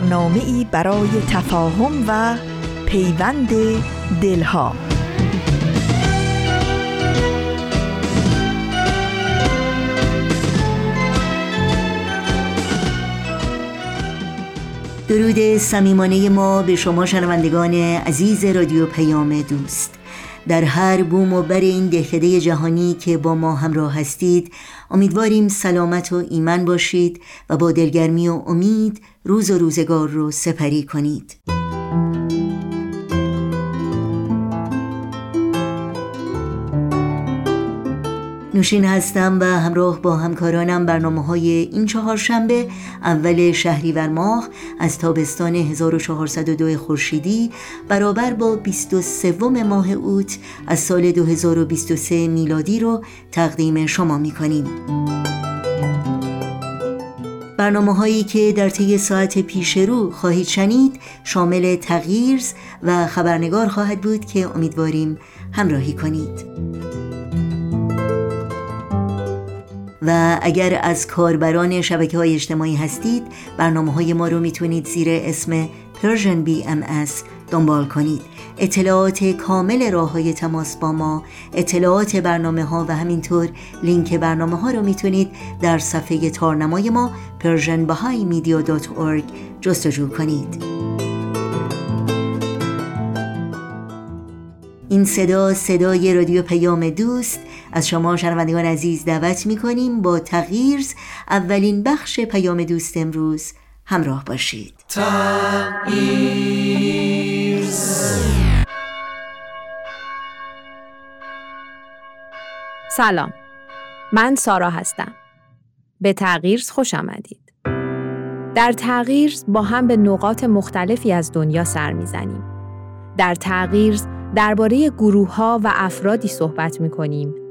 برنامه ای برای تفاهم و پیوند دلها. درود صمیمانه ما به شما شنوندگان عزیز رادیو پیام دوست. در هر بوم و بر این دهکده جهانی که با ما همراه هستید امیدواریم سلامت و ایمن باشید و با دلگرمی و امید روز و روزگار رو سپری کنید. نوشین هستم و همراه با همکارانم برنامه های این چهار شنبه اول شهریور ماه از تابستان 1402 خورشیدی برابر با 23 ماه اوت از سال 2023 میلادی رو تقدیم شما می کنیم. برنامه هایی که در طی ساعت پیش رو خواهید شنید شامل تغییرز و خبرنگار خواهد بود که امیدواریم همراهی کنید. و اگر از کاربران شبکه های اجتماعی هستید برنامه های ما رو می‌تونید زیر اسم Persian BMS دنبال کنید. اطلاعات کامل راه های تماس با ما اطلاعات برنامه ها و همینطور لینک برنامه ها رو می‌تونید در صفحه تارنمای ما persianbahaimedia.org جستجو کنید. این صدا صدای رادیو پیام دوست از شما شنوندگان عزیز دعوت می کنیم با تغییر اولین بخش پیام دوست امروز. همراه باشید. سلام. من سارا هستم. به تغییر خوش آمدید. در تغییر با هم به نقاط مختلفی از دنیا سر می‌زنیم. در تغییر درباره گروه ها و افرادی صحبت می کنیم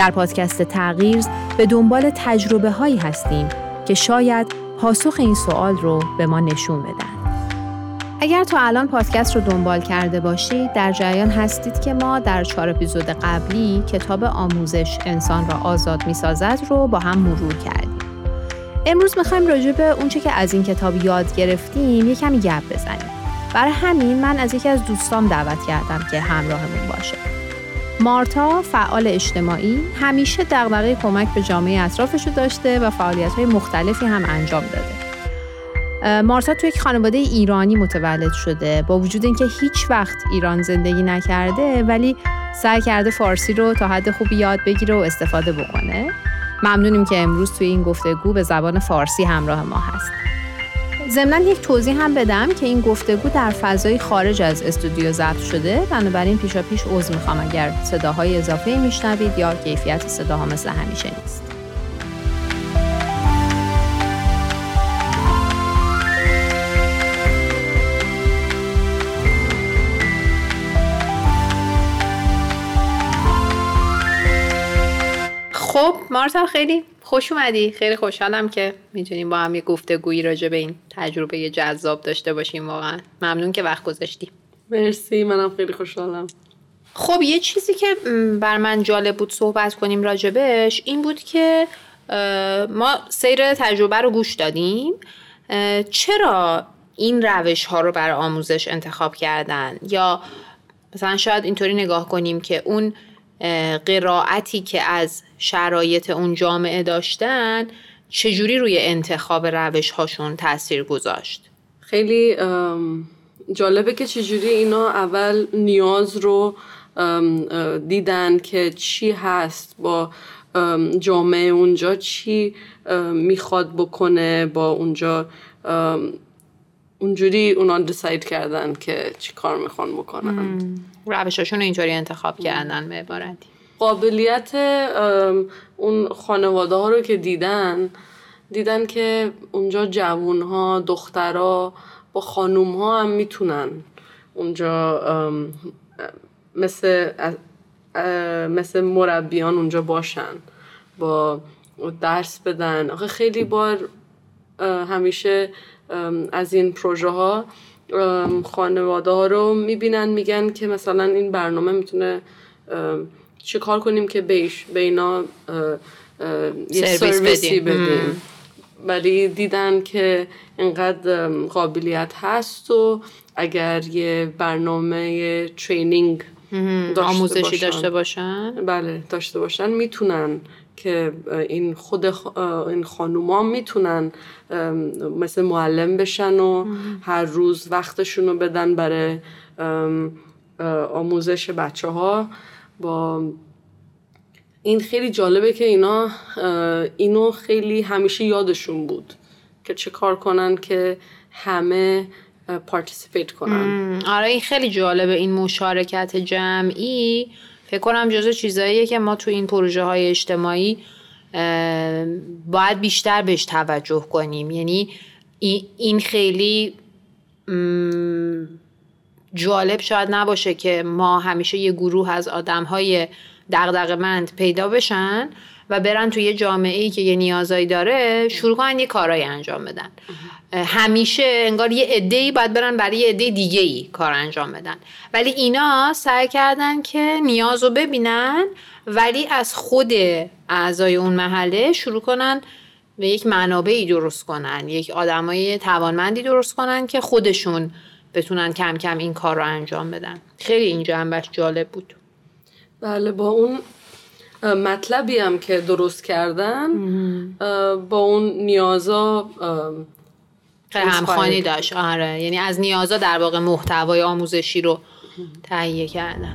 در پادکست تغییر به دنبال تجربه هایی هستیم که شاید پاسخ این سوال رو به ما نشون بدن. اگر تا الان پادکست رو دنبال کرده باشید در جریان هستید که ما در چهار اپیزود قبلی کتاب آموزش انسان را آزاد می سازد رو با هم مرور کردیم. امروز می‌خوایم راجع به اونچه که از این کتاب یاد گرفتیم یه کمی گپ بزنیم. برای همین من از یکی از دوستام دعوت کردم که همراهمون باشه. مارتا فعال اجتماعی همیشه دغدغه کمک به جامعه اطرافش رو داشته و فعالیت های مختلفی هم انجام داده. مارتا توی یک خانواده ایرانی متولد شده با وجود اینکه هیچ وقت ایران زندگی نکرده ولی سعی کرده فارسی رو تا حد خوبی یاد بگیره و استفاده بکنه. ممنونیم که امروز توی این گفتگو به زبان فارسی همراه ما هست. ضمنا یک توضیح هم بدم که این گفتگو در فضای خارج از استودیو ضبط شده. بنابراین پیشا پیش عذر می‌خوام اگر صداهای اضافه میشنوید یا کیفیت صداها مثل همیشه نیست. خب مارتا خیلی خوش اومدی. خیلی خوشحالم که می‌تونیم با هم یه گفتگویی راجع به این تجربه جذاب داشته باشیم واقعا. ممنون که وقت گذاشتی. مرسی. منم خیلی خوشحالم. خب یه چیزی که بر من جالب بود صحبت کنیم راجبش این بود که ما سیر تجربه رو گوش دادیم. چرا این روش ها رو برای آموزش انتخاب کردن؟ یا مثلا شاید اینطوری نگاه کنیم که اون قرائتی که از شرایط اون جامعه داشتن چجوری روی انتخاب روش هاشون تاثیر گذاشت؟ خیلی جالبه که چجوری اینا اول نیاز رو دیدن که چی هست با جامعه اونجا چی می‌خواد بکنه با اونجا. اونجوری اونا دیساید کردن که چی کار می‌خوان بکنن. روشاشون اینجوری انتخاب کردن به عبارتی. قابلیت اون خانواده ها رو که دیدن دیدن که اونجا جوون ها دخترها با خانوم ها هم می‌تونن اونجا مثل مثل مربیان اونجا باشن با درس بدن. آخه خیلی بار همیشه از این پروژه ها خانواده ها رو می‌بینن میگن که مثلا این برنامه می‌تونه چه کار کنیم که بیش به اینا یه سرویسی بدیم. ولی دیدن که اینقدر قابلیت هست و اگر یه برنامه ترینینگ آموزشی داشته باشن؟ بله داشته باشن می‌تونن که این خود این خانوما می‌تونن مثل معلم بشن و هر روز وقتشون رو بدن برای آموزش بچه ها با این خیلی جالبه که اینا اینو خیلی همیشه یادشون بود که چه کار کنن که همه پارتیسیپیت کنن. آره این خیلی جالبه این مشارکت جمعی. فکر کنم جزو چیزاییه که ما تو این پروژه های اجتماعی باید بیشتر بهش توجه کنیم. یعنی این خیلی جالب شاید نباشه که ما همیشه یه گروه از آدم های پیدا بشن. و برن توی یه جامعه ای که یه نیازایی داره شروع کنن یه کارایی انجام بدن. همیشه انگار یه عده ای باید برن برای یه عده دیگه ای کار انجام بدن. ولی اینا سعی کردن که نیاز رو ببینن ولی از خود اعضای اون محله شروع کنن به یک منابعی درست کنن. یک آدمای توانمندی درست کنن که خودشون بتونن کم کم این کار رو انجام بدن. خیلی این جنبش جالب بود. بله با اون مطلبی هم که درست کردن با اون نیازا همخانی داشت. آره. یعنی از نیازا در واقع محتوای آموزشی رو تهیه کردن.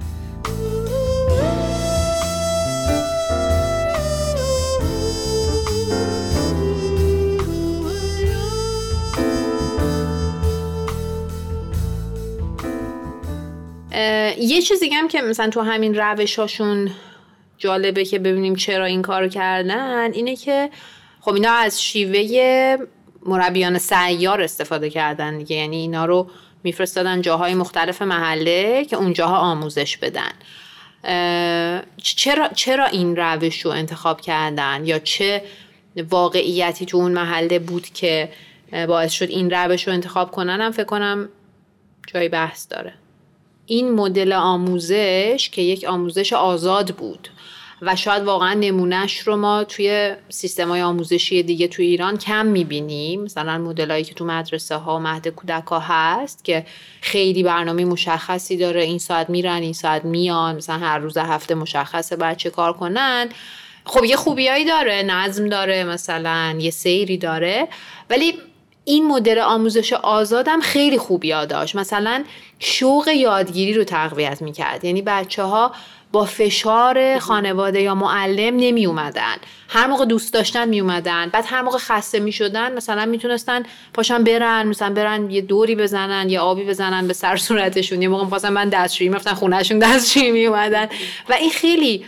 یه چیز دیگه هم که مثلا تو همین روشاشون جالبه که ببینیم چرا این کار کردن اینه که خب اینا از شیوه مربیان سیار استفاده کردن دیگه. یعنی اینا رو میفرستادن جاهای مختلف محله که اونجاها آموزش بدن. چرا, چرا این روش رو انتخاب کردن؟ یا چه واقعیتی تو اون محله بود که باعث شد این روش رو انتخاب کنن؟ هم فکر کنم جای بحث داره. این مدل آموزش که یک آموزش آزاد بود. و شاید واقعا نمونهش رو ما توی سیستم های آموزشی دیگه توی ایران کم می‌بینیم. مثلا مدلایی که تو مدرسه ها و مهد کودک ها هست که خیلی برنامه مشخصی داره. این ساعت میرن این ساعت میان. مثلا هر روز هفته مشخصه باید چه کار کنن. خب یه خوبیایی داره. نظم داره مثلا یه سیری داره. ولی این مدل آموزش آزادم خیلی خوب یاد داشت. مثلا شوق یادگیری رو تقویت می‌کرد. یعنی بچه ها با فشار خانواده یا معلم نمی اومدن هر موقع دوست داشتن می اومدن بعد هر موقع خسته می شدن مثلا می‌تونستن پاشن برن مثلا برن یه دوری بزنن یه آبی بزنن به سر صورتشون. یه موقع می‌خواستن من دستشویی میفتن خونهشون دستشویی می اومدن و این خیلی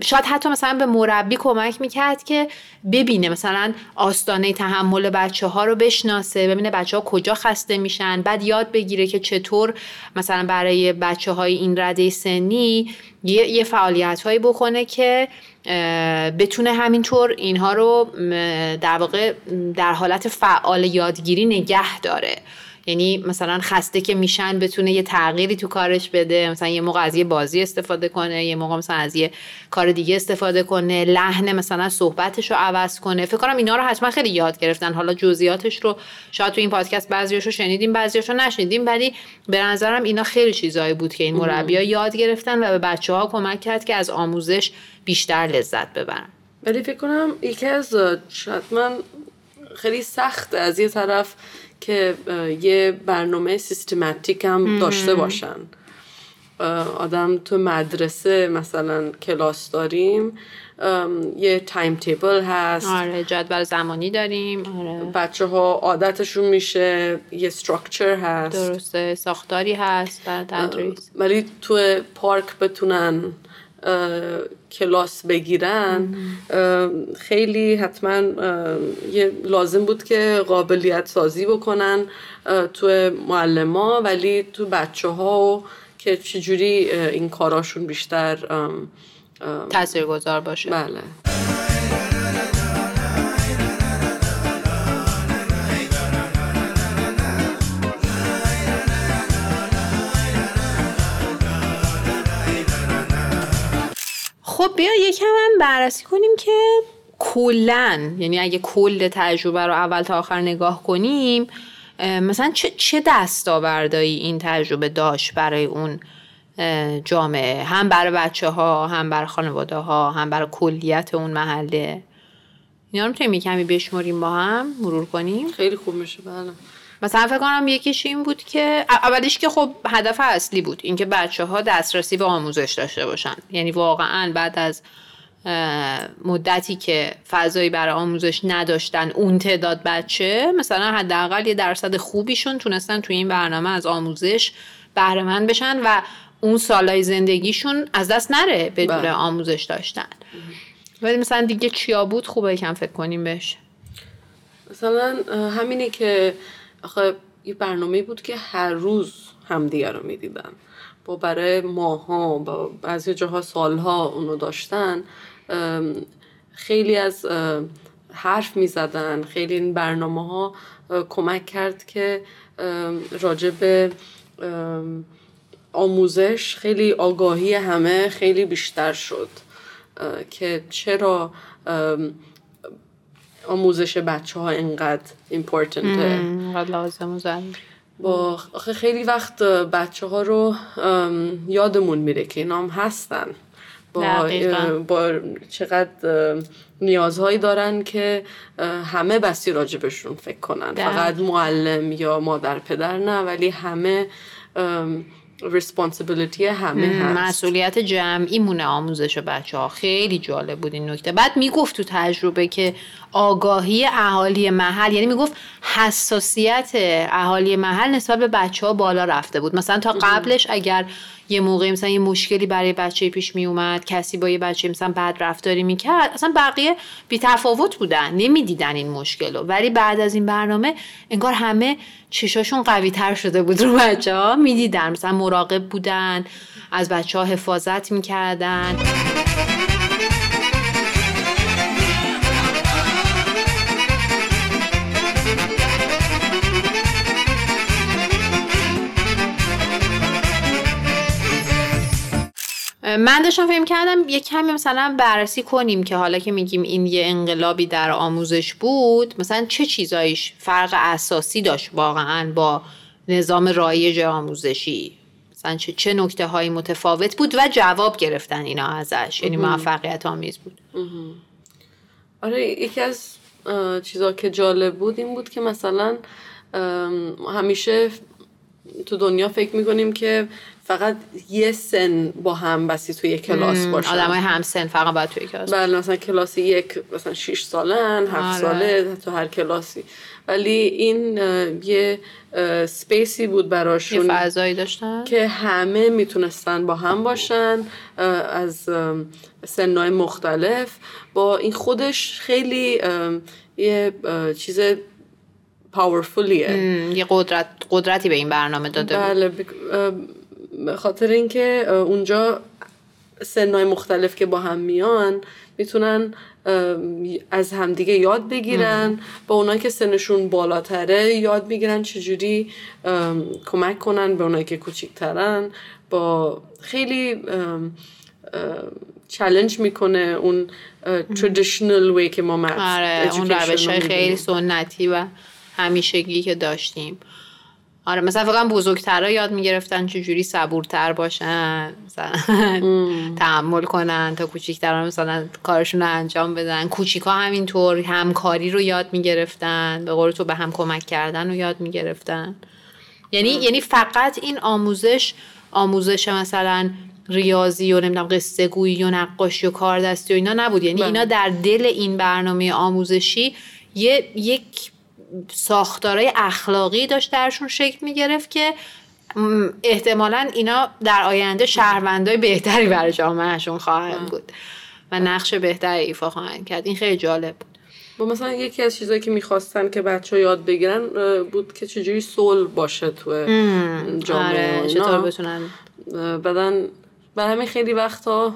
شاید حتی مثلا به مربی کمک می‌کرد که ببینه مثلا آستانه تحمل بچه ها رو بشناسه ببینه بچه ها کجا خسته میشن بعد یاد بگیره که چطور مثلا برای بچه های این رده سنی یه, فعالیت هایی بکنه که بتونه همینطور اینها رو در واقع در حالت فعال یادگیری نگه داره. یعنی مثلا خسته که میشن بتونه یه تغییری تو کارش بده مثلا یه موقع از یه بازی استفاده کنه یه موقع مثلا از یه کار دیگه استفاده کنه لحن مثلا صحبتش رو عوض کنه. فکر کنم اینا رو حتما خیلی یاد گرفتن. حالا جزئیاتش رو شاید تو این پادکست بعضیاشو رو شنیدیم بعضیاشو رو نشنیدیم ولی به نظرم اینا خیلی چیزایی بود که این مربیا یاد گرفتن و به بچه ها کمک کرد که از آموزش بیشتر لذت ببرن. ولی فکر کنم یکی از شاید من خیلی سخت از یه طرف که یه برنامه سیستماتیک هم داشته باشن. آدم تو مدرسه مثلا کلاس داریم یه timetable هست. آره جدول زمانی داریم آره. بچه ها عادتشون میشه یه structure هست. درسته ساختاری هست در تدریس ولی تو پارک بتونن کلاس بگیرن خیلی حتما یه لازم بود که قابلیت سازی بکنن تو معلم ولی تو بچه ها که چجوری این کاراشون بیشتر تأثیر گذار باشه. بله. خب بیا یکم هم بررسی کنیم که کلا یعنی اگه کل تجربه رو اول تا آخر نگاه کنیم مثلا چه, چه دستاوردهایی این تجربه داشت برای اون جامعه؟ هم برای بچه ها هم برای خانواده ها هم برای کلیت اون محله؟ اینا رو می‌تونیم کمی بشمریم با هم مرور کنیم؟ خیلی خوب میشه بله. مثلا فکر کنم یکیش این بود که اولیش که خب هدف اصلی بود اینکه بچه ها دسترسی به آموزش داشته باشن. یعنی واقعا بعد از مدتی که فضایی برای آموزش نداشتن اون تعداد بچه مثلا حداقل یه درصد خوبیشون تونستن توی این برنامه از آموزش بهره بشن و اون سالای زندگیشون از دست نره بدون بله. آموزش داشتن. ولی مثلا دیگه چیا بود؟ خوبه کم فکر کنیم بهش. مثلا همینی که آخه یه برنامه بود که هر روز همدیگه رو می‌دیدن. با برای ماها با بعضی جاها سالها اونو داشتن. خیلی از حرف می زدن خیلی این برنامه ها کمک کرد که راجع به آموزش خیلی آگاهی همه خیلی بیشتر شد. که چرا آموزش بچه ها اینقدر ایمپورتنته لازم با خیلی وقت بچه ها رو یادمون میره که اینام هستن. با, با چقدر نیازهایی دارن که همه بسی راجبشون فکر کنن. فقط معلم یا مادر پدر نه ولی همه ریسپانسیبیلیتی همه هست. مسئولیت جمعی مونه آموزش بچه ها. خیلی جالب بود این نکته. بعد می‌گفت تو تجربه که آگاهی اهالی محل یعنی می‌گفت حساسیت اهالی محل نسبت به بچه ها بالا رفته بود. مثلا تا قبلش اگر یه موقع مثلا یه مشکلی برای بچه پیش می اومد کسی با یه بچه مثلا بد رفتاری می‌کرد اصلا بقیه بی تفاوت بودن نمی‌دیدن این مشکل رو ولی بعد از این برنامه انگار همه چشاشون قوی تر شده بود رو بچه ها می‌دیدن مثلا مراقب بودن از بچه ها حفاظت می‌کردن. من داشتم فهم کردم یه کمی مثلا بررسی کنیم که حالا که میگیم این یه انقلابی در آموزش بود مثلا چه چیزایش فرق اساسی داشت واقعا با نظام رایج آموزشی؟ مثلا چه, چه نکته هایی متفاوت بود و جواب گرفتن اینا ازش؟ یعنی موفقیت آمیز بود. آره یکی از چیزا که جالب بود این بود که مثلا همیشه تو دنیا فکر می‌کنیم که فقط یه سن با هم بسی توی کلاس باشن. آدم های هم سن فقط باید توی کلاس بله مثلا کلاس یک مثلا 6 سالن هفت آره. ساله تو هر کلاسی. ولی این یه سپیسی بود براشون یه فضایی داشتن؟ که همه می‌تونستن با هم باشن از سنهای مختلف. با این خودش خیلی یه چیز پاورفولیه یه قدرت قدرتی به این برنامه داده بله بود. به خاطر اینکه اونجا سنهای مختلف که با هم میان می‌تونن از همدیگه یاد بگیرن. با اونایی که سنشون بالاتره یاد بگیرن چجوری کمک کنن به اونایی که کوچیکترن. با خیلی چالش می‌کنه اون traditional way که ما آره اون روش های خیلی سنتی و همیشگی که داشتیم. آره مثلا فقط بزرگترها یاد می‌گرفتن چجوری صبورتر باشن مثلا تحمل کنن تا کوچیکترها مثلا کارشون رو انجام بدن. کوچیکا همینطور همکاری رو یاد می‌گرفتن به قول تو به هم کمک کردن رو یاد می‌گرفتن. یعنی یعنی فقط این آموزش آموزش مثلا ریاضی و نمی‌دونم قصه گویی و نقاشی و کار دستی و اینا نبود. یعنی اینا در دل این برنامه آموزشی یه یک ساختارای اخلاقی داشت درشون شکل می‌گرفت که احتمالا اینا در آینده شهروندای بهتری برای جامعهشون خواهند بود و نقش بهتری ایفا خواهند کرد. این خیلی جالب بود. با مثلا یکی از چیزایی که می‌خواستن که بچه ها یاد بگیرن بود که چجوری سول باشه تو جامعه آره، چطور بتونن؟ بدن برای همین خیلی وقتا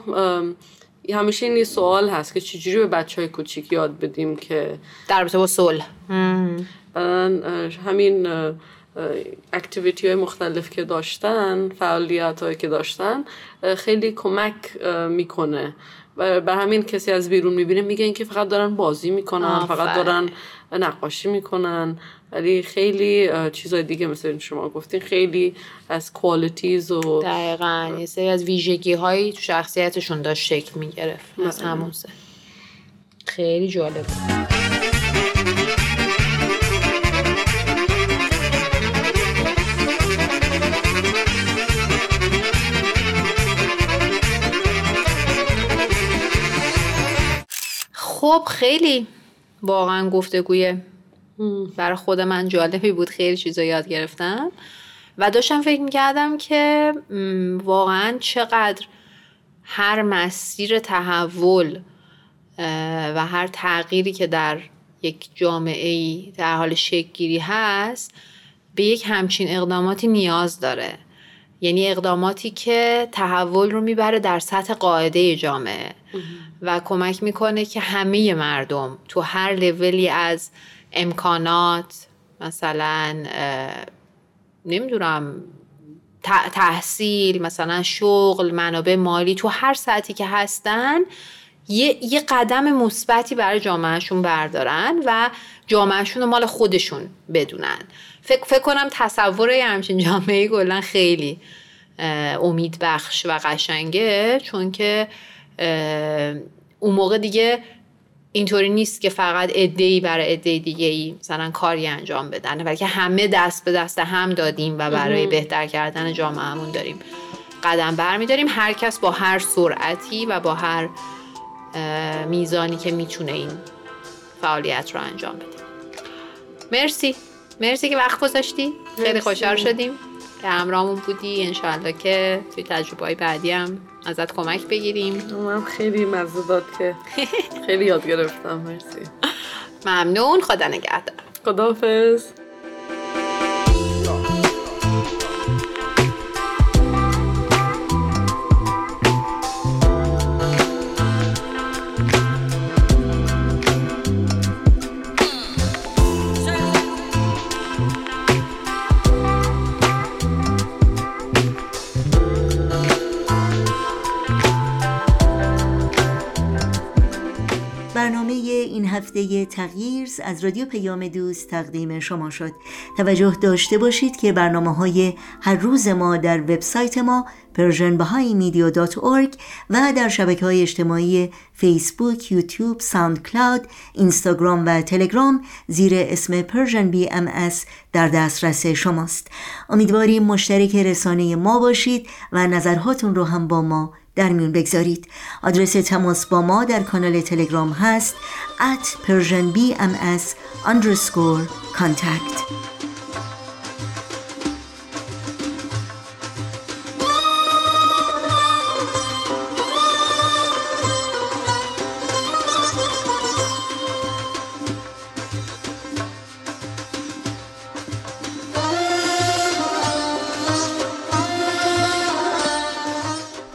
همیشه این یه سوال هست که چجوری به بچه های کوچیک یاد بدیم که در رابطه با صلح؟ همین اکتیویتی های مختلف که داشتن فعالیت هایی که داشتن خیلی کمک می‌کنه. بر همین کسی از بیرون می‌بینه میگه اینکه فقط دارن بازی می‌کنن فقط دارن نقاشی می‌کنن. ولی خیلی چیزای دیگه مثل شما گفتین خیلی از کوالیتیز و دقیقا. یه سری از ویژگی هایی تو شخصیتشون داشت شکل می‌گرفت. از همون سه. خیلی جالب. خب خیلی. واقعا گفتگوی برای خود من جالبی بود خیلی چیزا یاد گرفتم. و داشتم فکر می‌کردم که واقعا چقدر هر مسیر تحول و هر تغییری که در یک جامعه ای در حال شکل هست به یک همچین اقداماتی نیاز داره. یعنی اقداماتی که تحول رو می‌بره در سطح قاعده جامعه. و کمک می‌کنه که همه مردم تو هر لولی از امکانات مثلا نمی‌دونم تحصیل مثلا شغل منابع مالی تو هر سطحی که هستن یه, یه قدم مثبتی برای جامعهشون بردارن و جامعهشون رو مال خودشون بدونن. فکر, فکر کنم تصور همچین جامعه گلن خیلی امید بخش و قشنگه چون که اون موقع دیگه اینطوری نیست که فقط ای برای عده دیگه ای مثلا کاری انجام بدن. بلکه همه دست به دست هم دادیم و برای بهتر کردن جامعهمون داریم قدم برمیداریم. هر کس با هر سرعتی و با هر میزانی که می‌تونه این فعالیت رو انجام بده. مرسی. مرسی که وقت گذاشتی. خیلی خوشحال شدیم. که همراهمون بودی انشالله که توی تجربه های بعدی هم ازت کمک بگیریم. من خیلی مزه داد که خیلی یاد گرفتم مرسی. ممنون خدا نگهدار. خداحافظ. هفته تغییرز از رادیو پیام دوست تقدیم شما شد. توجه داشته باشید که برنامه های هر روز ما در وبسایت ما persianbahaimedia.org و در شبکه های اجتماعی فیسبوک، یوتیوب، ساوند کلاود، اینستاگرام و تلگرام زیر اسم PersianBM در دسترس شماست. امیدواریم مشترک رسانه ما باشید و نظرهاتون رو هم با ما در میون بگذارید. آدرس تماس با ما در کانال تلگرام هست at persianbms underscore contact.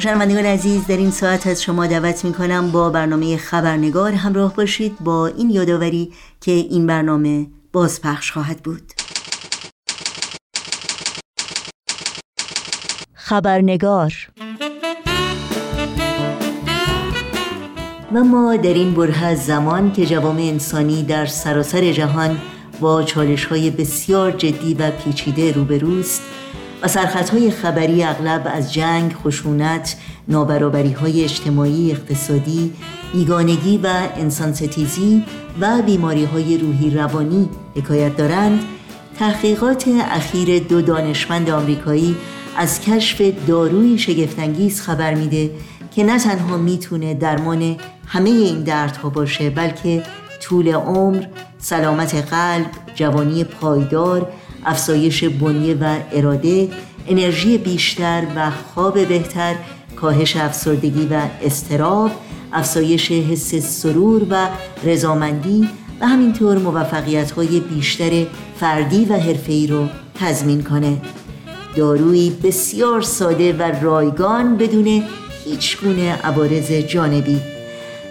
شنوندگان عزیز در این ساعت از شما دعوت می کنم با برنامه خبرنگار همراه باشید با این یادآوری که این برنامه بازپخش خواهد بود. خبرنگار و ما در این بره زمان که جوام انسانی در سراسر جهان با چالش های بسیار جدی و پیچیده روبروست و سرخط خبری اغلب از جنگ، خشونت، نابرابری های اجتماعی، اقتصادی، بیگانگی و انسان ستیزی و بیماری های روحی روانی حکایت دارند. تحقیقات اخیر دو دانشمند آمریکایی از کشف داروی شگفتانگیز خبر میده که نه تنها می‌تونه درمان همه این دردها باشه بلکه طول عمر، سلامت قلب، جوانی پایدار، افزایش بنیه و اراده، انرژی بیشتر و خواب بهتر، کاهش افسردگی و استراب، افزایش حس سرور و رضامندی و همینطور موفقیت های بیشتر فردی و حرفه‌ای رو تضمین کنه. دارویی بسیار ساده و رایگان بدون هیچ گونه عوارض جانبی.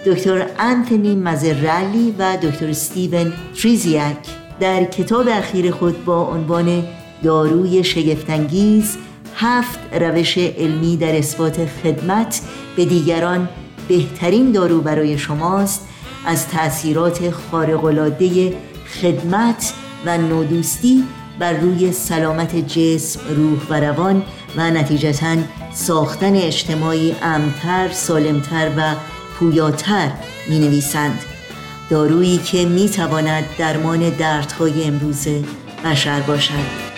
دکتر انتونی مزرالی و دکتر استیون تریزیک در کتاب اخیر خود با عنوان داروی شگفتانگیز هفت روش علمی در اثبات خدمت به دیگران بهترین دارو برای شماست. از تأثیرات خارق‌العاده خدمت و نودوستی بر روی سلامت جسم، روح و روان و نتیجتا ساختن اجتماعی امتر، سالمتر و پویاتر می نویسند دارویی که می تواند درمان دردهای امروز بشر باشد.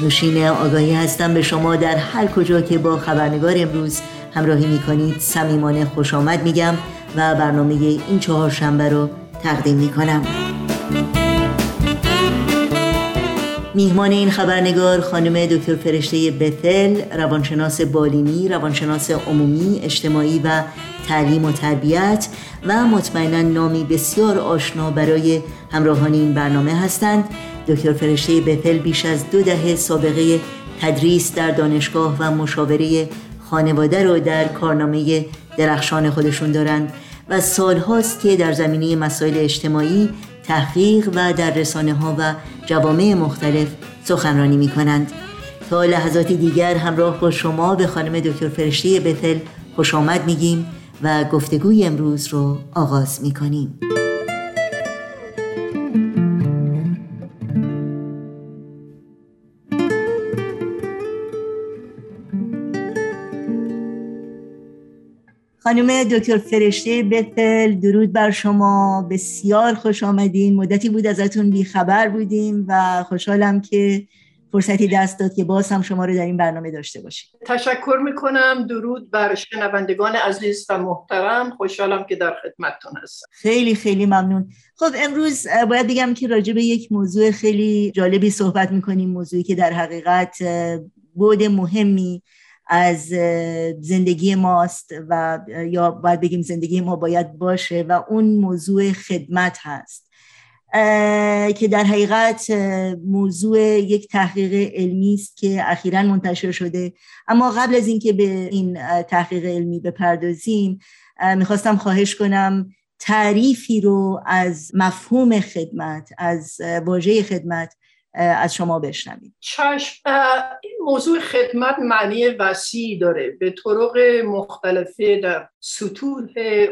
نوشین آگاهی هستم به شما در هر کجا که با خبرنگار امروز همراهی می کنید سمیمانه خوش آمد میگم و برنامه این چهار شنبه رو تقدیم می کنم میهمان این خبرنگار خانم دکتر فرشته بتل روانشناس بالینی روانشناس عمومی اجتماعی و تعلیم و تربیت و مطمئنا نامی بسیار آشنا برای همراهان این برنامه هستند. دکتر فرشته بتل بیش از دو دهه سابقه تدریس در دانشگاه و مشاوره خانواده رو در کارنامه درخشان خودشون دارند و سالهاست که در زمینه مسائل اجتماعی تحقیق و در رسانه ها و جوامع مختلف سخنرانی می کنند تا لحظاتی دیگر همراه با شما به خانم دکتر فرشته بتل خوش آمد میگیم و گفتگوی امروز رو آغاز می کنیم. خانم دکتر فرشته بتل درود بر شما. بسیار خوش آمدین. مدتی بود ازتون بیخبر بودیم و خوشحالم که فرصتی دست داد که باز هم شما رو در این برنامه داشته باشیم. تشکر می‌کنم. درود بر شنوندگان عزیز و محترم. خوشحالم که در خدمتتون هستم. خیلی خیلی ممنون. خب امروز باید بگم که راجع به یک موضوع خیلی جالبی صحبت می‌کنیم. موضوعی که در حقیقت بود مهمی از زندگی ماست و یا باید بگیم زندگی ما باید باشه و اون موضوع خدمت هست. که در حقیقت موضوع یک تحقیق علمی است که اخیرا منتشر شده. اما قبل از اینکه به این تحقیق علمی بپردازیم می‌خواستم خواهش کنم تعریفی رو از مفهوم خدمت از واژه خدمت از شما بشنویم. چشم این موضوع خدمت معنی وسیعی داره. به طرق مختلفه در سطوح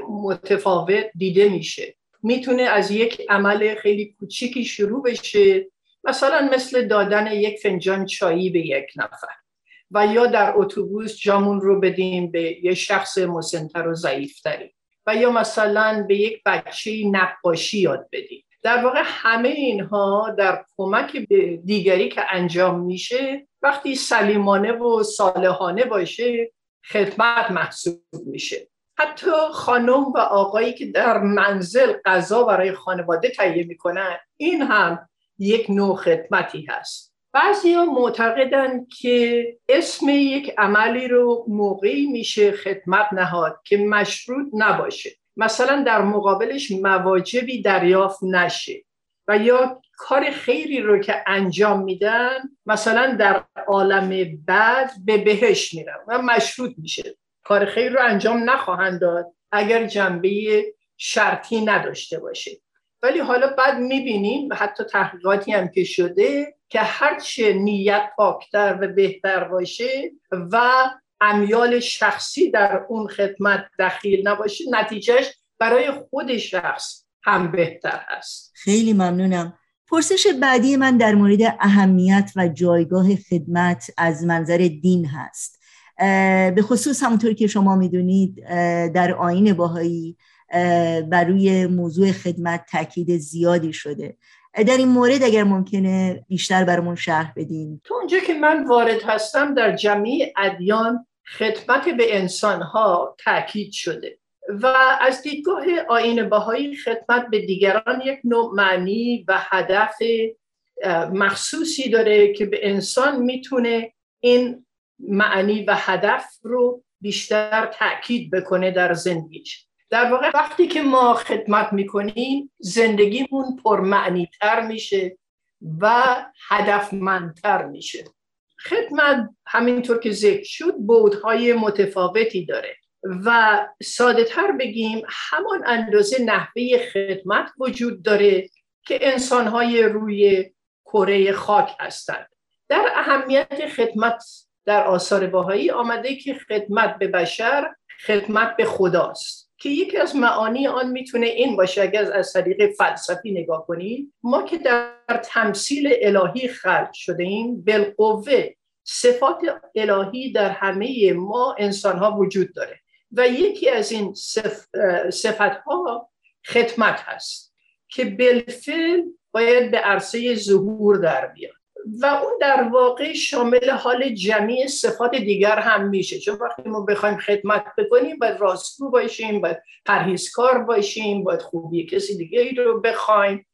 متفاوت دیده میشه. می‌تونه از یک عمل خیلی کوچیکی شروع بشه. مثلا مثل دادن یک فنجان چایی به یک نفر. و یا در اتوبوس جامون رو بدیم به یک شخص مسنتر و ضعیفتری. و یا مثلا به یک بچه نقاشی یاد بدیم. در واقع همه اینها در کمک به دیگری که انجام میشه وقتی سلیمانه و صالحانه باشه خدمت محسوب میشه. حتی خانم و آقایی که در منزل غذا برای خانواده تهیه می‌کنن این هم یک نوع خدمتی هست. بعضی ها معتقدن که اسم یک عملی رو موقعی میشه خدمت نهاد که مشروط نباشه. مثلا در مقابلش مواجبی دریافت نشه و یا کار خیری رو که انجام میدن مثلا در عالم بعد به بهش میرن و مشروط میشه. کار خیر رو انجام نخواهند داد اگر جنبه شرطی نداشته باشه. ولی حالا بعد می‌بینیم حتی تحقیقاتی هم که شده که هرچه نیت پاکتر و بهتر باشه و امیال شخصی در اون خدمت دخیل نباشه نتیجهش برای خود شخص هم بهتر هست. خیلی ممنونم. پرسش بعدی من در مورد اهمیت و جایگاه خدمت از منظر دین هست. به خصوص همونطور که شما می‌دونید در آین باهایی بر روی موضوع خدمت تاکید زیادی شده. در این مورد اگر ممکنه بیشتر برامون شرح بدین. تو اونجا که من وارد هستم در جمعی ادیان خدمت به انسانها تاکید شده و از دیدگاه آین بهایی خدمت به دیگران یک نوع معنی و هدف مخصوصی داره که به انسان می‌تونه این معنی و هدف رو بیشتر تاکید بکنه در زندگیش. در واقع وقتی که ما خدمت می‌کنیم زندگیمون پرمعنی تر میشه و هدفمندتر میشه. خدمت همینطور که ذکر شد بودهای متفاوتی داره و ساده تر بگیم همان اندازه نحوه خدمت وجود داره که انسانهای روی کره خاک هستند. در اهمیت خدمت در آثار باهایی آمده که خدمت به بشر خدمت به خداست. که یکی از معانی آن می‌تونه این باشه اگر از طریق فلسفی نگاه کنیم ما که در تمثیل الهی خلق شده ایم بالقوه صفات الهی در همه ما انسان ها وجود داره و یکی از این صفت ها خدمت هست که بالفعل باید به عرصه ظهور در بیاد. و اون در واقع شامل حال جمعی صفات دیگر هم میشه. چون وقتی ما بخوایم خدمت بکنیم باید راستگو باشیم باید پرهیزکار باشیم باید خوبی کسی دیگه ای رو بخوایم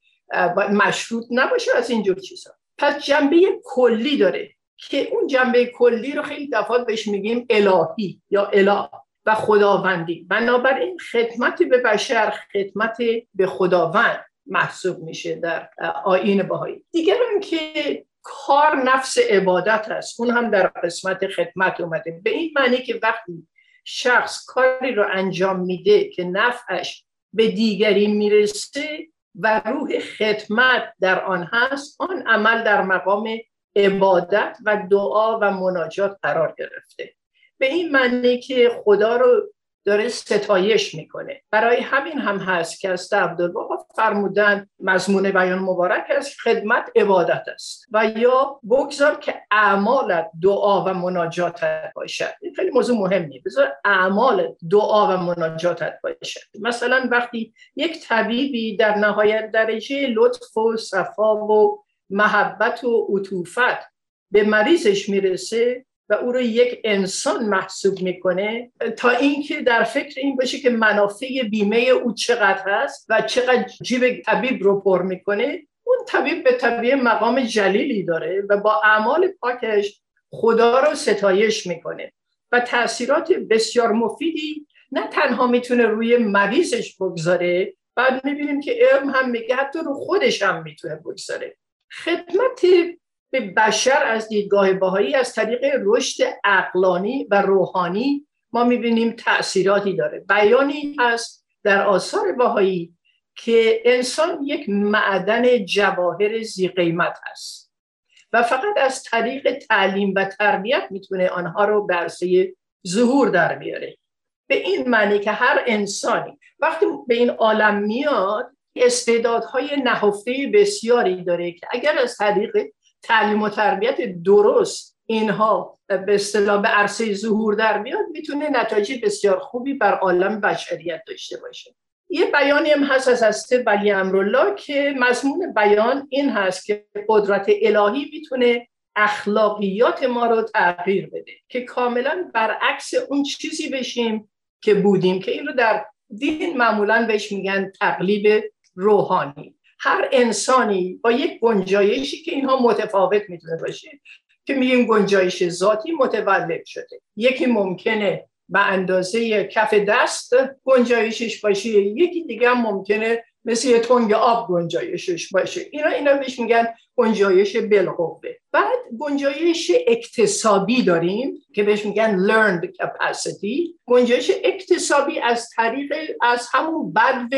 باید مشروط نباشه از اینجور چیزا. پس جنبه کلی داره که اون جنبه کلی رو خیلی دفعات بهش میگیم الهی یا اله و خداوندی. بنابراین خدمت به بشر خدمت به خداوند محسوب میشه در آین باهایی دیگر که کار نفس عبادت است. اون هم در قسمت خدمت اومده. به این معنی که وقتی شخص کاری رو انجام میده که نفعش به دیگری می‌رسه و روح خدمت در آن هست آن عمل در مقام عبادت و دعا و مناجات قرار گرفته. به این معنی که خدا رو داره ستایش می‌کنه. برای همین هم هست که از عبدالبها فرمودن مضمون بیان مبارک است خدمت عبادت است. و یا بگذار که اعمال دعا و مناجاتت باشد. این خیلی موضوع مهمی بذار اعمال دعا و مناجاتت باشد. مثلا وقتی یک طبیبی در نهایت درجه لطف و صفا و محبت و عطوفت به مریضش می‌رسه و او رو یک انسان محسوب می‌کنه تا اینکه در فکر این باشه که منافع بیمه او چقدر هست و چقدر جیب طبیب رو پر می‌کنه. اون طبیب به طبیع مقام جلیلی داره و با اعمال پاکش خدا رو ستایش می‌کنه و تاثیرات بسیار مفیدی نه تنها می‌تونه روی مریضش بگذاره بعد می‌بینیم که علم هم میگه حتی رو خودش هم می‌تونه بگذاره. خدمت به بشر از دیدگاه باهایی از طریق رشد اقلانی و روحانی ما می‌بینیم تأثیراتی داره. بیانی هست در آثار باهایی که انسان یک معدن جواهر زی قیمت هست و فقط از طریق تعلیم و تربیت می‌تونه آنها رو برسه ظهور در بیاره. به این معنی که هر انسانی وقتی به این عالم میاد استعدادهای نهفته بسیاری داره که اگر از طریق تعلیم و تربیت درست اینها به اصطلاح به عرصه ظهور در میاد می‌تونه نتایج بسیار خوبی بر عالم بشریت داشته باشه. یه بیانی هم هست از هسته ولی امرالله که مضمون بیان این هست که قدرت الهی می‌تونه اخلاقیات ما رو تغییر بده که کاملا برعکس اون چیزی بشیم که بودیم که این رو در دین معمولا بهش میگن تقلیب روحانی. هر انسانی با یک گنجایشی که اینها متفاوت می‌تونه باشه که میگیم گنجایش ذاتی متولد شده. یکی ممکنه به اندازه کف دست گنجایشش باشه یکی دیگه هم ممکنه مثل یه تنگ آب گنجایشش باشه. اینا اینا بهش میگن گنجایش بالقوه. بعد گنجایش اکتسابی داریم که بهش میگن learned capacity. گنجایش اکتسابی از طریق از همون بدو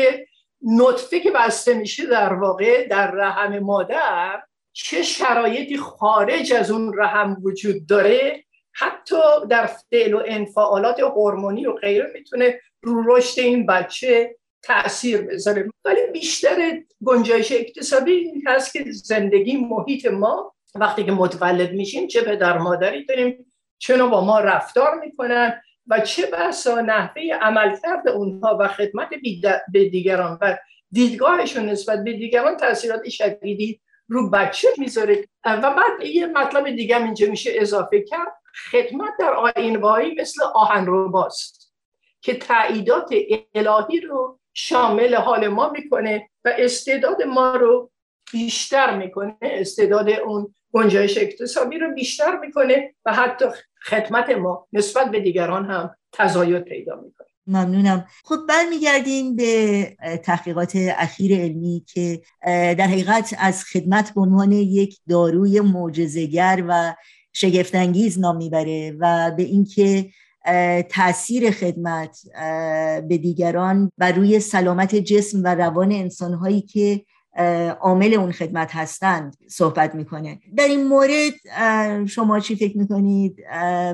نطفه که بسته میشه در واقع در رحم مادر چه شرایطی خارج از اون رحم وجود داره حتی در فعل و انفعالات هورمونی و غیره می‌تونه رو رشد این بچه تاثیر بذاره. ولی بیشتر گنجایش اقتصادی این هست که زندگی محیط ما وقتی که متولد میشیم چه پدر مادری داریم چه با ما رفتار می‌کنن و چه بسا نحوه عملکرد اونها و خدمت به دیگران و دیدگاهشون نسبت به دیگران تاثیرات شدیدی رو بچه می‌ذاره. و بعد یه مطلب دیگه اینجا میشه اضافه کرد. خدمت در آین مثل آهن رو باست که تعییدات الهی رو شامل حال ما می‌کنه و استعداد ما رو بیشتر می‌کنه. استعداد اون گنجایش اقتصادی رو بیشتر می‌کنه و حتی خدمت ما نسبت به دیگران هم تزاید پیدا می‌کنه. ممنونم. خب برمیگردیم به تحقیقات اخیر علمی که در حقیقت از خدمت به عنوان یک داروی معجزه‌گر و شگفتانگیز نام می‌بره و به اینکه تاثیر خدمت به دیگران و روی سلامت جسم و روان انسانهایی که عامل اون خدمت هستند صحبت می‌کنه. در این مورد شما چی فکر می‌کنید؟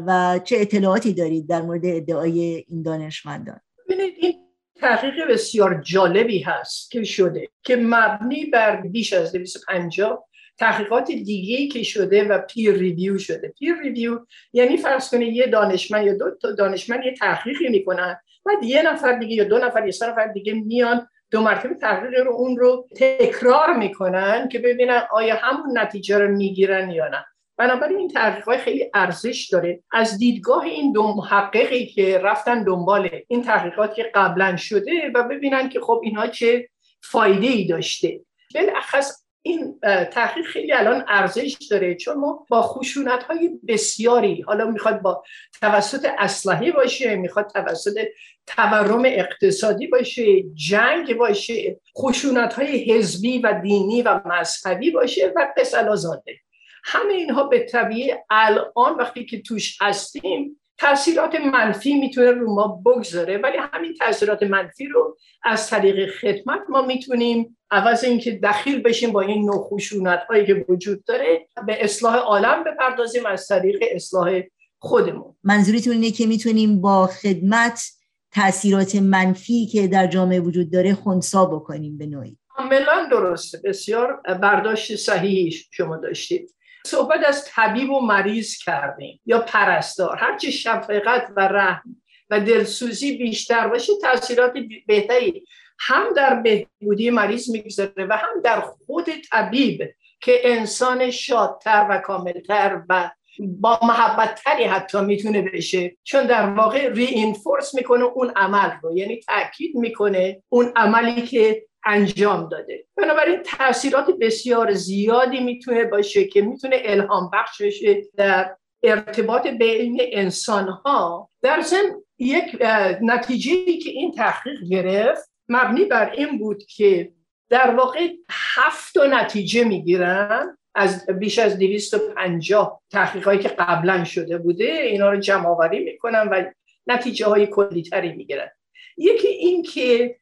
و چه اطلاعاتی دارید در مورد ادعای این دانشمندان؟ ببینید این تحقیق بسیار جالبی هست که شده که مبنی بر بیش از 250 تحقیقات دیگه که شده و peer review شده. peer review یعنی فرض کنید یه دانشمند یا دو تا دانشمند یه تحقیقی می‌کنن بعد یه نفر دیگه یا دو نفر یا سه نفر دیگه میان دو مرتبه تحقیق رو اون رو تکرار می‌کنن که ببینن آیا همون نتیجه رو می‌گیرن یا نه. بنابراین این تحقیق خیلی ارزش داره. از دیدگاه این دو محققی که رفتن دنبال این تحقیقات که قبلا شده و ببینن که خب اینها چه فایده ای داشته. بالاخص این تحقیق خیلی الان ارزش داره چون ما با خشونت های بسیاری حالا می‌خواد با توسط اسلحه باشه می‌خواد توسط تورم اقتصادی باشه جنگ باشه خشونت های حزبی و دینی و مذهبی باشه و قصلا زاده همه اینها به طبیعه الان وقتی که توش هستیم تاثیرات منفی می‌تونه رو ما بگذاره ولی همین تاثیرات منفی رو از طریق خدمت ما می‌تونیم عوض اینکه دخیل بشیم با این نوع خشونت هایی که وجود داره به اصلاح عالم بپردازیم از طریق اصلاح خودمون. منظورتون اینه که می‌تونیم با خدمت تاثیرات منفی که در جامعه وجود داره خونسا بکنیم به نوعی؟ کاملا درسته. بسیار برداشت صحیحی شما داشتید. صحبت از طبیب و مریض کردیم یا پرستار. هرچی شفقت و رحم و دلسوزی بیشتر باشه تاثیرات بهتری. هم در بهبودی مریض می‌گذاره و هم در خود طبیب که انسان شادتر و کاملتر و با محبت تری حتی می‌تونه بشه. چون در واقع ری اینفورس می‌کنه اون عمل رو. یعنی تاکید می‌کنه اون عملی که انجام داده. بنابراین تاثیرات بسیار زیادی می‌تونه باشه که می‌تونه الهام بخش بشه در ارتباط بین انسان ها در ضمن یک نتیجه که این تحقیق گرفت مبنی بر این بود که در واقع هفت نتیجه می‌گیرن. از بیش از 250 تحقیقاتی که قبلا شده بوده اینا رو جمع آوری می‌کنن و نتیجه های کلی تری می‌گیرن. یکی این که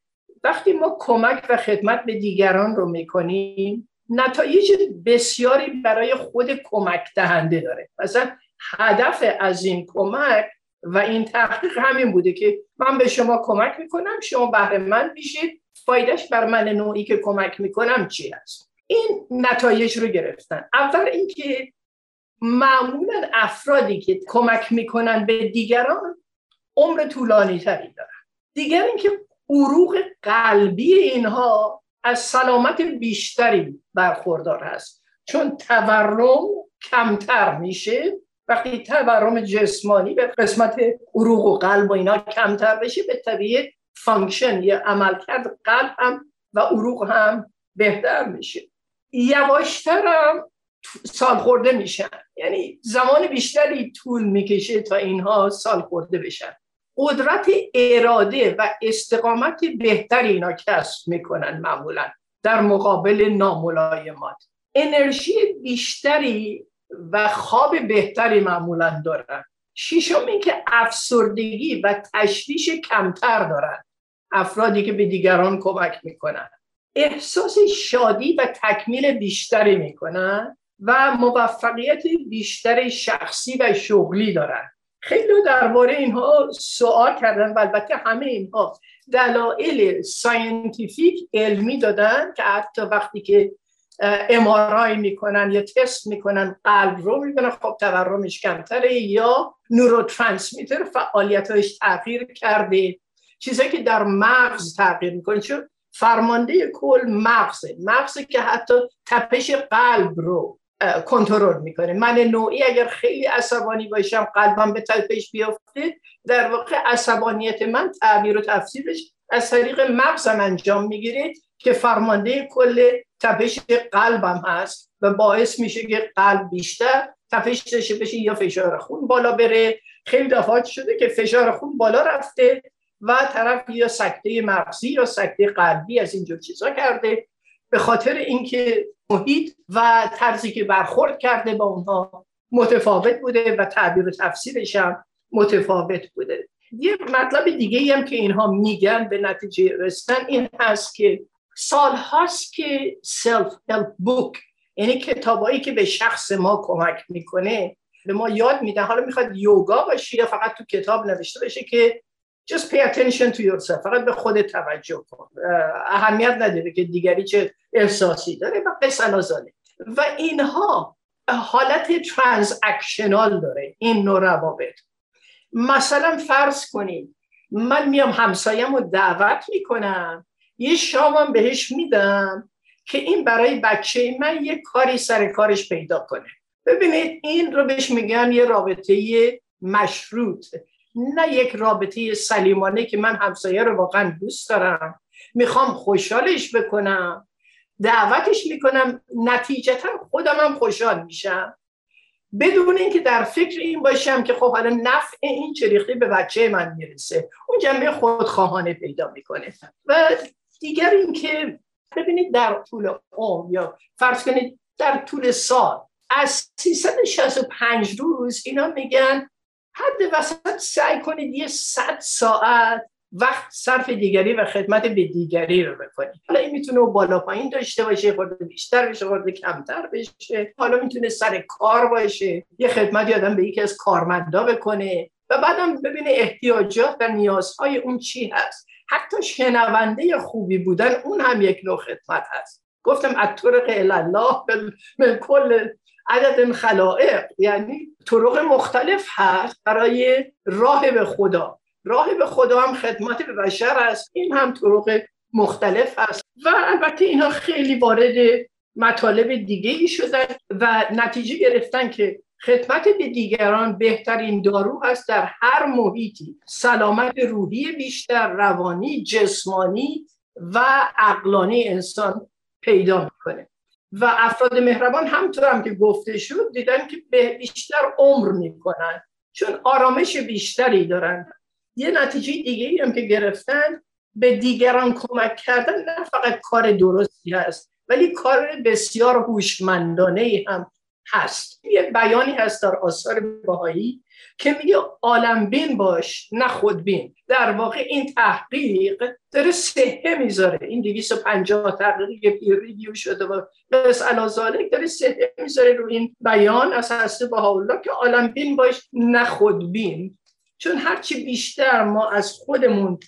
وقتی ما کمک و خدمت به دیگران رو می‌کنیم نتایج بسیاری برای خود کمک دهنده داره. مثلا هدف از این کمک و این تحقیق همین بوده که من به شما کمک می‌کنم شما بهره من میشید. فایدهش بر من نوعی که کمک می‌کنم چی هست؟ این نتایج رو گرفتن. اول اینکه معمولا افرادی که کمک می‌کنن به دیگران عمر طولانی تری دارن. دیگر اینکه عروق قلبی اینها از سلامت بیشتری برخوردار هست. چون تورم کمتر میشه. وقتی تورم جسمانی به قسمت عروق و قلب و اینا کمتر بشه بالطبع function یا عملکرد قلب هم و عروق هم بهتر میشه. یواشتر هم سال خورده میشن یعنی زمان بیشتری طول می‌کشه تا اینها سال خورده بشن. قدرت اراده و استقامت بهتری اینا کسب می‌کنن معمولا در مقابل ناملایمات. انرژی بیشتری و خواب بهتری معمولا دارن. این که افسردگی و تشویش کمتر دارن. افرادی که به دیگران کمک می‌کنن. احساس شادی و تکمیل بیشتری می‌کنن و موفقیت بیشتر شخصی و شغلی دارن. خیلی درباره اینها سوال کردن و البته همه اینها دلایل scientific علمی دادن که حتی وقتی که MRI می‌کنن یا تست می‌کنن قلب رو می‌بینن. خب تورمش کمتره یا neurotransmitter فعالیتش تغییر کرده. چیزایی که در مغز تغییر می‌کنه. چون فرمانده کل مغزه. مغزه که حتی تپش قلب رو کنترل می‌کنه. من نوعی اگر خیلی عصبانی باشم قلبم به تپش بیفته در واقع عصبانیت من تعبیر و تفسیرش از طریق مغزم انجام می‌گیره که فرمانده کل تپش قلبم هست و باعث میشه که قلب بیشتر تپش داشته بشه یا فشار خون بالا بره. خیلی دفعات شده که فشار خون بالا رفته و طرف یا سکته مغزی یا سکته قلبی از اینجور چیزا کرده به خاطر اینکه محیط و طرزی که برخورد کرده با اونها متفاوت بوده و تعبیر و تفسیرش هم متفاوت بوده. یه مطلب دیگه هم که اینها میگن به نتیجه رسیدن این هست که سال هاست که سلف هلپ بوک یعنی کتابایی که به شخص ما کمک می‌کنه به ما یاد میده. حالا می‌خواد یوگا باشه یا فقط تو کتاب نوشته باشه که just pay attention to yourself. فقط به خود توجه کن. اهمیت نداره که دیگری چه احساسی داره و قصه و اینها حالت ترانزکشنال داره این نوع روابط. مثلا فرض کنید من میام همسایم رو دعوت می‌کنم یه شامم بهش میدم که این برای بچه من یه کاری سر کارش پیدا کنه. ببینید این رو بهش میگن یه رابطه مشروط. نه یک رابطه سلیمانه که من همسایه رو واقعا دوست دارم. می‌خوام خوشحالش بکنم. دعوتش می‌کنم. نتیجتا خودم هم خوشحال میشم. بدون اینکه در فکر این باشم که خب حالا نفع این چریخی به بچه من می‌رسه. اون جنبه خودخواهانه پیدا می‌کنه. و دیگر اینکه ببینید در طول عمر یا فرض کنید در طول سال از 365 روز اینا میگن حد وسط سعی کنید یه صد ساعت وقت صرف دیگری و خدمت به دیگری رو بکنید. حالا این می‌تونه بالا پایین داشته باشه خورده بیشتر بشه خورده کمتر بشه. حالا می‌تونه سر کار باشه. یه خدمتی آدم به یکی از کارمندا بکنه و بعدم ببینه احتیاجات و نیازهای اون چی هست. حتی شنونده خوبی بودن اون هم یک نوع خدمت هست. گفتم از طرق الله به کل عدد خلائق یعنی طرق مختلف هست برای راه به خدا. راه به خدا هم خدمت به بشر است. این هم طرق مختلف هست و البته اینها خیلی وارد مطالب دیگه ای شدن و نتیجه گرفتن که خدمت به دیگران بهترین دارو هست در هر محیطی. سلامت روحی بیشتر روانی جسمانی و عقلانی انسان پیدا می‌کنه. و افراد مهربان همطور هم که گفته شد دیدن که بیشتر عمر می‌کنن چون آرامش بیشتری دارن. یه نتیجه دیگه هم که گرفتن به دیگران کمک کردن نه فقط کار درستی هست ولی کار بسیار هوشمندانه هم. هست. یه بیانی هست در آثار باهایی که میگه عالم بین باش نه خودبین در واقع این تحقیق داره سهه می‌ذاره. این 250 تحقیقی که پیر ریویو شده و بس الازالک داره سهه می‌ذاره رو این بیان از هسته الله که عالم بین باش نه خودبین چون هرچی بیشتر ما از خودمون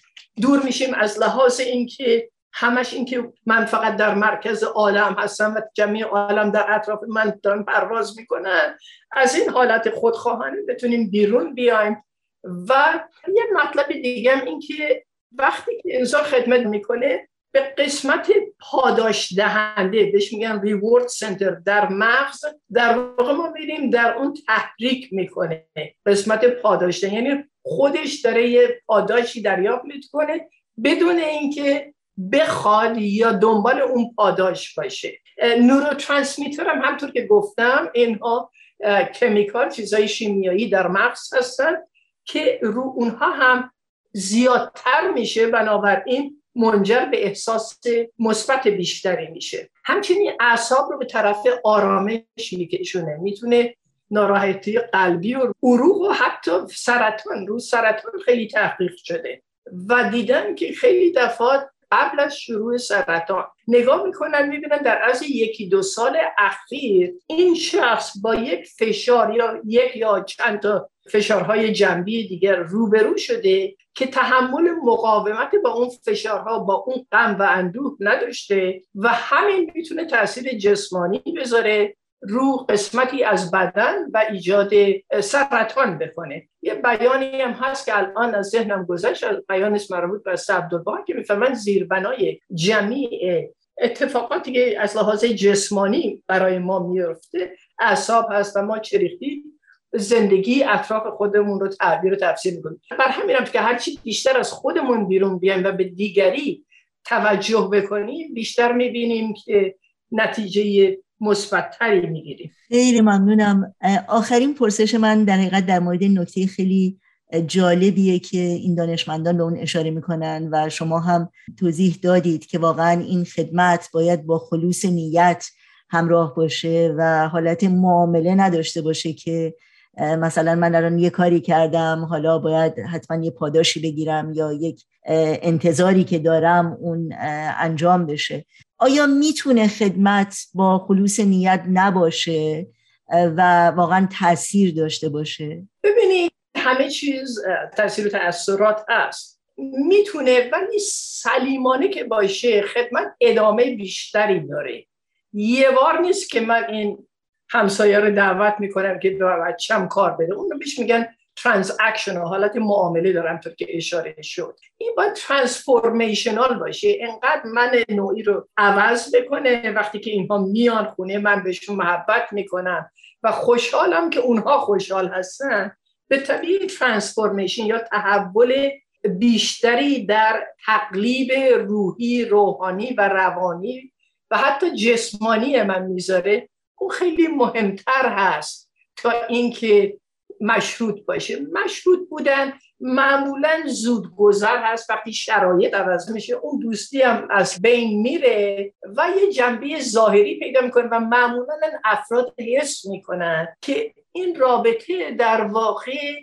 دور میشیم از لحاظ اینکه همش اینکه من فقط در مرکز عالم هستم و جمعی عالم در اطراف من دارن پرواز می‌کنن. از این حالت خودخواهانه بتونیم بیرون بیایم. و یه مطلب دیگه هم این که وقتی که انسان خدمت می‌کنه به قسمت پاداش دهنده بهش میگن ریورد سنتر در مغز در واقع ما میریم در اون تحریک می‌کنه. قسمت پاداش یعنی خودش داره یه پاداشی دریافت می‌کنه بدون اینکه بخواد یا دنبال اون پاداش باشه. نورو ترانسمیتر هم همطور که گفتم اینها کمیکال چیزای شیمیایی در مغز هستن که رو اونها هم زیادتر میشه بنابراین منجر به احساس مثبت بیشتری میشه. همچنین اعصاب رو به طرف آرامش میکشونه می‌تونه ناراحتی قلبی و عروق و حتی سرطان رو سرطان خیلی تحقیق شده. و دیدن که خیلی دفعات قبل از شروع سرطان. نگاه می‌کنن می‌بینن در از یکی دو سال اخیر این شخص با یک فشار یا یک یا چند تا فشارهای جنبی دیگر روبرو شده که تحمل مقاومت با اون فشارها با اون غم و اندوه نداشته و همین می‌تونه تاثیر جسمانی بذاره رو قسمتی از بدن و ایجاد سرطان بکنه. یه بیانی هم هست که الان از ذهنم گذشت بیان مربوط به عبدالبها که می‌فهمن زیربنای جمیع اتفاقاتی که از لحاظ جسمانی برای ما میفته اعصاب هست و ما چریختی زندگی اطراف خودمون رو تعبیر و تفسیر می‌کنیم. بر همین که هرچی بیشتر از خودمون بیرون بیایم و به دیگری توجه بکنیم بیشتر می‌بینیم که نتیجه مثبتتری می‌گیریم خیلی ممنونم. آخرین پرسش من در حقیقت در مورد نکته خیلی جالبیه که این دانشمندان به اون اشاره می‌کنن و شما هم توضیح دادید که واقعا این خدمت باید با خلوص نیت همراه باشه و حالت معامله نداشته باشه که مثلا من الان یه کاری کردم حالا باید حتما یه پاداشی بگیرم یا یک انتظاری که دارم اون انجام بشه. آیا می‌تونه خدمت با خلوص نیت نباشه و واقعا تاثیر داشته باشه؟ ببینید همه چیز تاثیر و تاثیرات هست. می‌تونه ولی سلیمانه که باشه خدمت ادامه بیشتری داره. یه بار نیست که من این همسایه رو دعوت می‌کنم که بچم کار بده. اون رو بیش میگن ترانزکشنال حالت معامله دارم طور که اشاره شد. این باید ترانسفورمیشنال باشه. انقدر من نوعی رو عوض بکنه وقتی که اینها میان خونه من بهشون محبت می‌کنم و خوشحالم که اونها خوشحال هستن. به طبیعی ترانسفورمیشن یا تحول بیشتری در تقلیب روحی روحانی و روانی و حتی جسمانی من می‌ذاره. اون خیلی مهمتر هست تا اینکه مشروط باشه. مشروط بودن معمولا زود گذر هست وقتی شرایط عوض میشه. اون دوستی هم از بین میره و یه جنبه ظاهری پیدا می‌کنه و معمولا افراد حس می‌کنن که این رابطه در واقع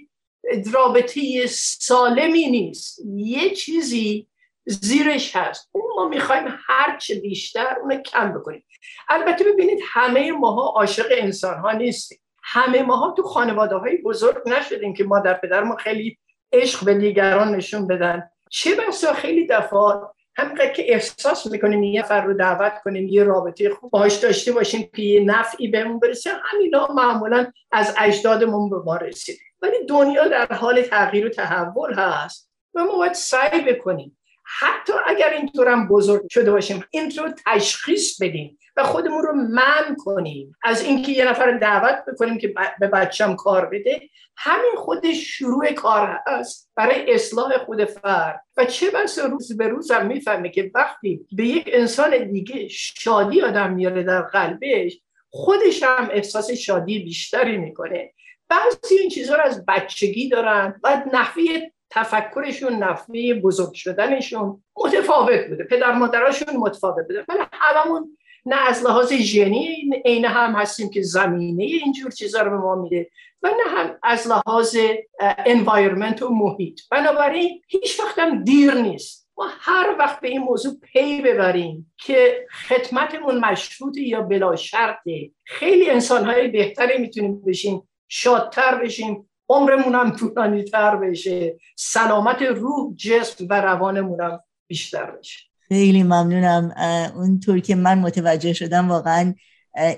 رابطه سالمی نیست. یه چیزی زیرش هست. اون ما می‌خوایم هر چه بیشتر اون کم بکنیم. البته ببینید همه ماها عاشق انسان ها نیستیم. همه ماها تو خانواده های بزرگ نشدیم که مادر پدرمون خیلی عشق به دیگران نشون بدن. چه بسا خیلی دفعات همینقدر که احساس می‌کنیم یه فر رو دعوت کنیم یه رابطه خوب باش داشته باشیم که یه نفعی بهمون برسه همینا معمولا از اجدادمون به ما رسیده. ولی دنیا در حال تغییر و تحول هست و ما باید سعی بکنیم. حتی اگر اینطورم بزرگ شده باشیم این رو تشخیص بدیم. و خودمون رو من کنیم. از اینکه یه نفر دعوت بکنیم که به بچم کار بده همین خودش شروع کار هست برای اصلاح خود فرد. و چه بس روز به روز هم می‌فهمه که وقتی به یک انسان دیگه شادی آدم میاره در قلبش خودش هم احساس شادی بیشتری می‌کنه. بعضی این چیزها رو از بچگی دارن و نحوه تفکرشون نحوه بزرگ شدنشون متفاوت بوده. پدر مادراشون متفاوت بوده. ولی هممون نه از لحاظ ژنی عین هم هستیم که زمینه اینجور چیزا رو به ما میده و نه هم از لحاظ انوایرمنت و محیط. بنابراین هیچ وقت هم دیر نیست. ما هر وقت به این موضوع پی ببریم که خدمتمون مشروط یا بلا شرطه. خیلی انسانهای بهتری می‌تونیم بشیم شادتر بشیم عمرمون هم طولانی تر بشه سلامت روح جسم و روانمون هم بیشتر بشه. خیلی ممنونم. اونطور که من متوجه شدم واقعا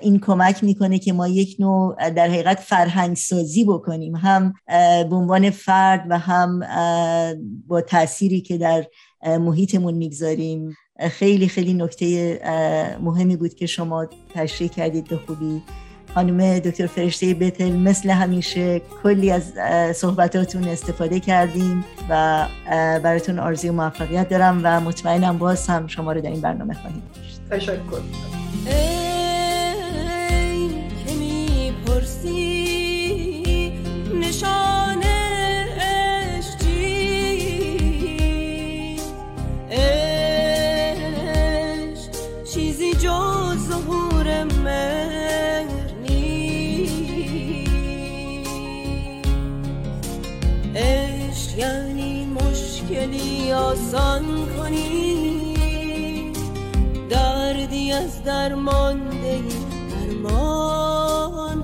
این کمک می‌کنه که ما یک نوع در حقیقت فرهنگ سازی بکنیم. هم به عنوان فرد و هم با تأثیری که در محیطمون می‌گذاریم. خیلی خیلی نکته مهمی بود که شما تشریح کردید به خوبی. خانم دکتر فرشته بتل مثل همیشه کلی از صحبتاتون استفاده کردیم و براتون آرزوی موفقیت دارم و مطمئنم باز هم شما رو در این برنامه خواهیم داشت. تشکر. آسان کنی. از درمانده درمان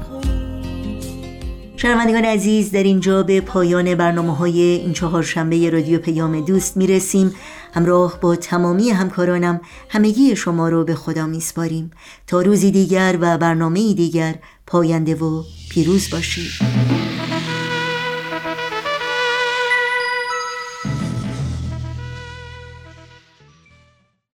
شنوندگان عزیز در اینجا به پایان برنامه های این چهار شنبه رادیو پیام دوست می‌رسیم. همراه با تمامی همکارانم همگی شما رو به خدا میسپاریم. تا روزی دیگر و برنامه دیگر پاینده و پیروز باشید.